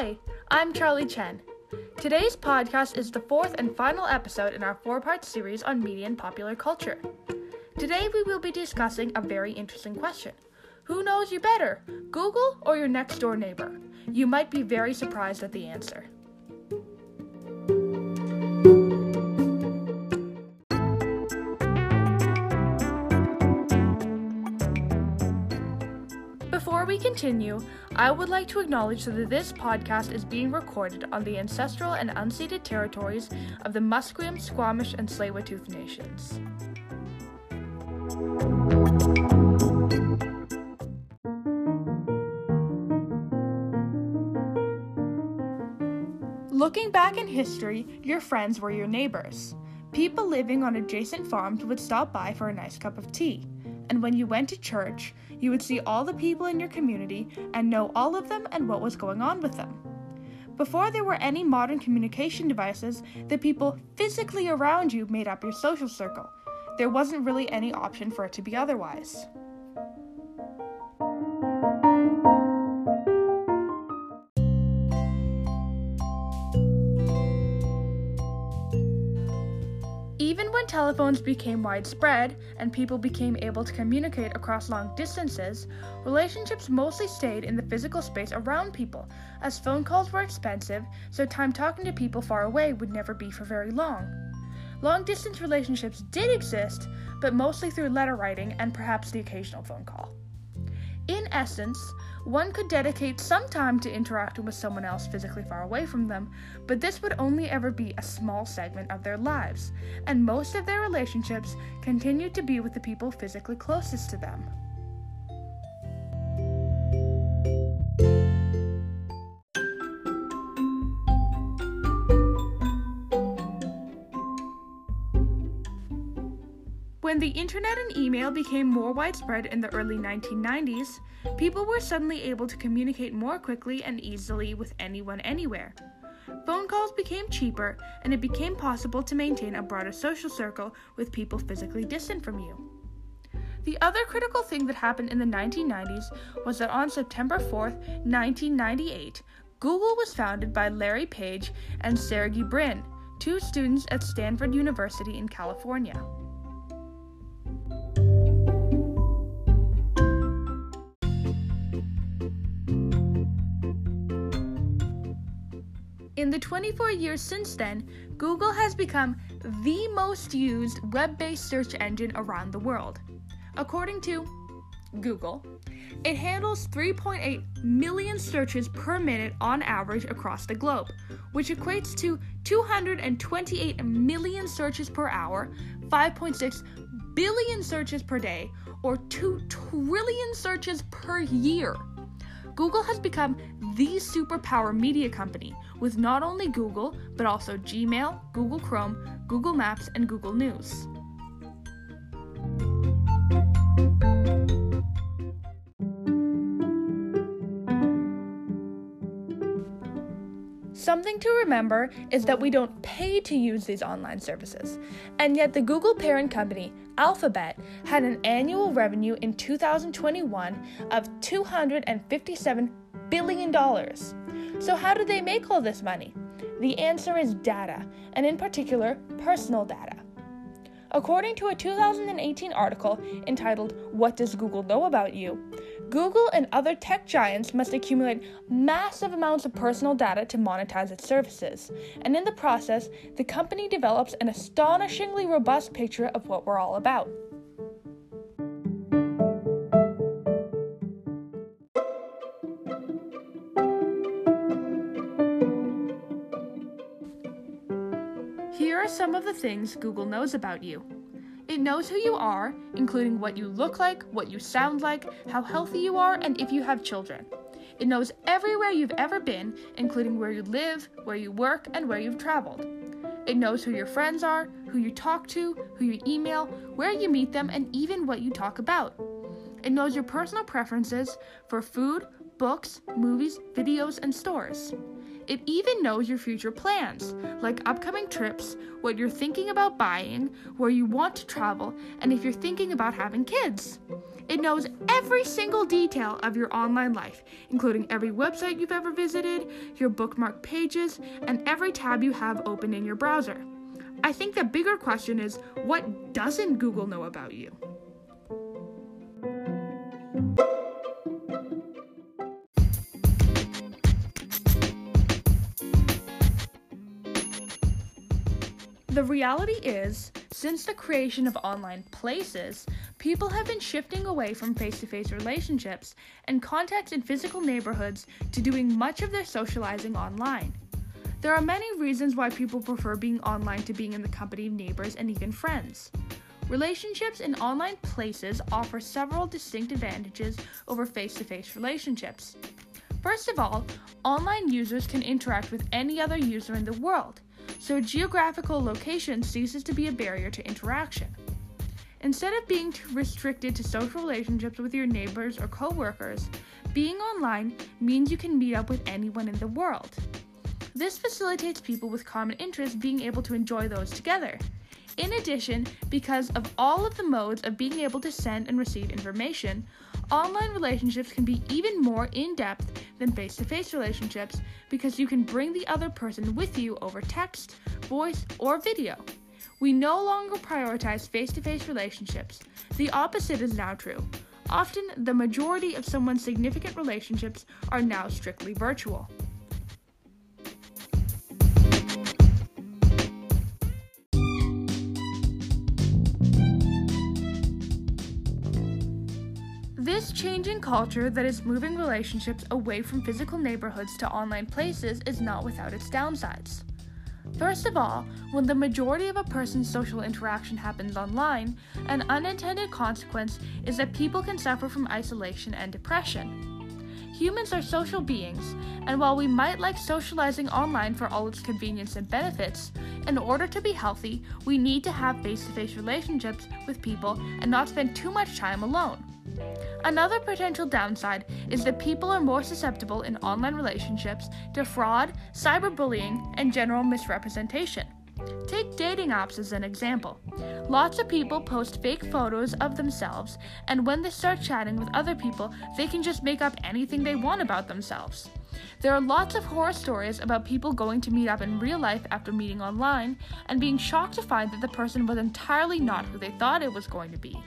Hi, I'm Charlie Chen. Today's podcast is the fourth and final episode in our four part series on media and popular culture. Today we will be discussing a very interesting question Who knows you better, Google or your next door neighbor? You might be very surprised at the answer. We continue, I would like to acknowledge that this podcast is being recorded on the ancestral and unceded territories of the Musqueam, Squamish, and Tsleil-Waututh nations. Looking back in history, your friends were your neighbors. People living on adjacent farms would stop by for a nice cup of tea. And when you went to church, you would see all the people in your community and know all of them and what was going on with them. Before there were any modern communication devices, the people physically around you made up your social circle. There wasn't really any option for it to be otherwise. Telephones became widespread and people became able to communicate across long distances, relationships mostly stayed in the physical space around people, as phone calls were expensive, so time talking to people far away would never be for very long. Long distance relationships did exist, but mostly through letter writing and perhaps the occasional phone call. In essence, one could dedicate some time to interacting with someone else physically far away from them, but this would only ever be a small segment of their lives, and most of their relationships continued to be with the people physically closest to them. When the internet and email became more widespread in the early 1990s, people were suddenly able to communicate more quickly and easily with anyone anywhere. Phone calls became cheaper, and it became possible to maintain a broader social circle with people physically distant from you. The other critical thing that happened in the 1990s was that on September 4, 1998, Google was founded by Larry Page and Sergey Brin, two students at Stanford University in California. In the 24 years since then, Google has become the most used web based search engine around the world. According to Google, it handles 3.8 million searches per minute on average across the globe, which equates to 228 million searches per hour, 5.6 billion searches per day, or 2 trillion searches per year. Google has become the superpower media company with not only Google, but also Gmail, Google Chrome, Google Maps, and Google News. Something to remember is that we don't pay to use these online services, and yet the Google parent company, Alphabet, had an annual revenue in 2021 of $257 billion. So, how do they make all this money? The answer is data, and in particular, personal data. According to a 2018 article entitled What Does Google Know About You? Google and other tech giants must accumulate massive amounts of personal data to monetize its services, and in the process, the company develops an astonishingly robust picture of what we're all about. Some of the things Google knows about you. It knows who you are, including what you look like, what you sound like, how healthy you are, and if you have children. It knows everywhere you've ever been, including where you live, where you work, and where you've traveled. It knows who your friends are, who you talk to, who you email, where you meet them, and even what you talk about. It knows your personal preferences for food, books, movies, videos, and stores. It even knows your future plans, like upcoming trips, what you're thinking about buying, where you want to travel, and if you're thinking about having kids. It knows every single detail of your online life, including every website you've ever visited, your bookmark pages, and every tab you have open in your browser. I think the bigger question is what doesn't Google know about you? The reality is, since the creation of online places, people have been shifting away from face to face relationships and contacts in physical neighborhoods to doing much of their socializing online. There are many reasons why people prefer being online to being in the company of neighbors and even friends. Relationships in online places offer several distinct advantages over face to face relationships. First of all, online users can interact with any other user in the world, so geographical location ceases to be a barrier to interaction. Instead of being restricted to social relationships with your neighbors or coworkers, being online means you can meet up with anyone in the world. This facilitates people with common interests being able to enjoy those together. In addition, because of all of the modes of being able to send and receive information, online relationships can be even more in depth than face to face relationships because you can bring the other person with you over text, voice, or video. We no longer prioritize face to face relationships. The opposite is now true. Often, the majority of someone's significant relationships are now strictly virtual. This changing culture that is moving relationships away from physical neighborhoods to online places is not without its downsides. First of all, when the majority of a person's social interaction happens online, an unintended consequence is that people can suffer from isolation and depression. Humans are social beings, and while we might like socializing online for all its convenience and benefits, in order to be healthy, we need to have face to face relationships with people and not spend too much time alone. Another potential downside is that people are more susceptible in online relationships to fraud, cyberbullying, and general misrepresentation. Take dating apps as an example. Lots of people post fake photos of themselves, and when they start chatting with other people, they can just make up anything they want about themselves. There are lots of horror stories about people going to meet up in real life after meeting online and being shocked to find that the person was entirely not who they thought it was going to be.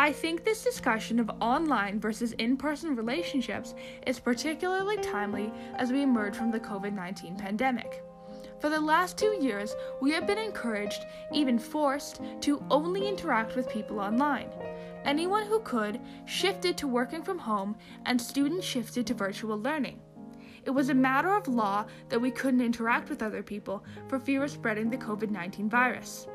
I think this discussion of online versus in person relationships is particularly timely as we emerge from the COVID 19 pandemic. For the last two years, we have been encouraged, even forced, to only interact with people online. Anyone who could shifted to working from home, and students shifted to virtual learning. It was a matter of law that we couldn't interact with other people for fear of spreading the COVID 19 virus.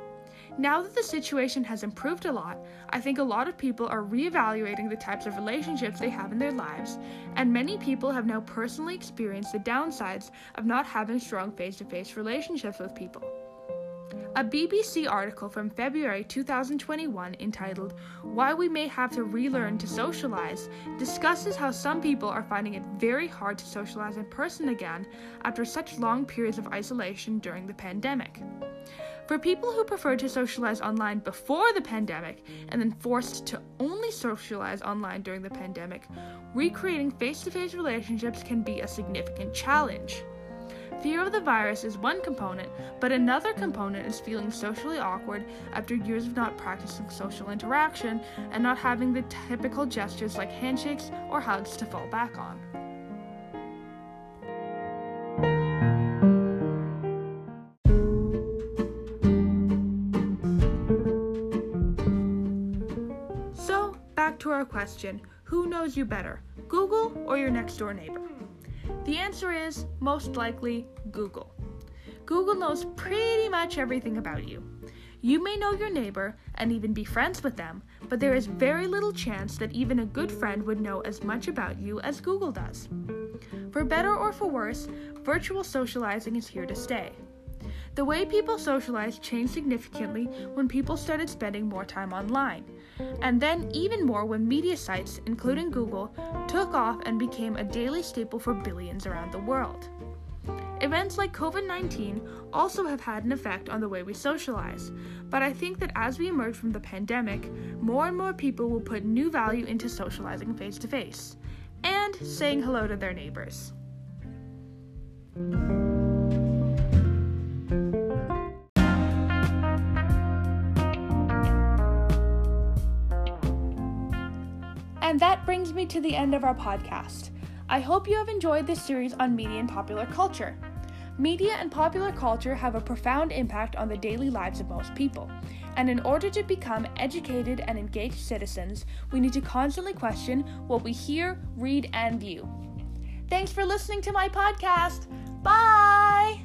Now that the situation has improved a lot, I think a lot of people are reevaluating the types of relationships they have in their lives, and many people have now personally experienced the downsides of not having strong face to face relationships with people. A BBC article from February 2021 entitled Why We May Have to Relearn to Socialize discusses how some people are finding it very hard to socialize in person again after such long periods of isolation during the pandemic. For people who preferred to socialize online before the pandemic and then forced to only socialize online during the pandemic, recreating face to face relationships can be a significant challenge. Fear of the virus is one component, but another component is feeling socially awkward after years of not practicing social interaction and not having the typical gestures like handshakes or hugs to fall back on. To our question who knows you better, Google or your next door neighbor? The answer is most likely Google. Google knows pretty much everything about you. You may know your neighbor and even be friends with them, but there is very little chance that even a good friend would know as much about you as Google does. For better or for worse, virtual socializing is here to stay. The way people socialize changed significantly when people started spending more time online, and then even more when media sites, including Google, took off and became a daily staple for billions around the world. Events like COVID 19 also have had an effect on the way we socialize, but I think that as we emerge from the pandemic, more and more people will put new value into socializing face to face and saying hello to their neighbors. And that brings me to the end of our podcast. I hope you have enjoyed this series on media and popular culture. Media and popular culture have a profound impact on the daily lives of most people, and in order to become educated and engaged citizens, we need to constantly question what we hear, read, and view. Thanks for listening to my podcast. Bye!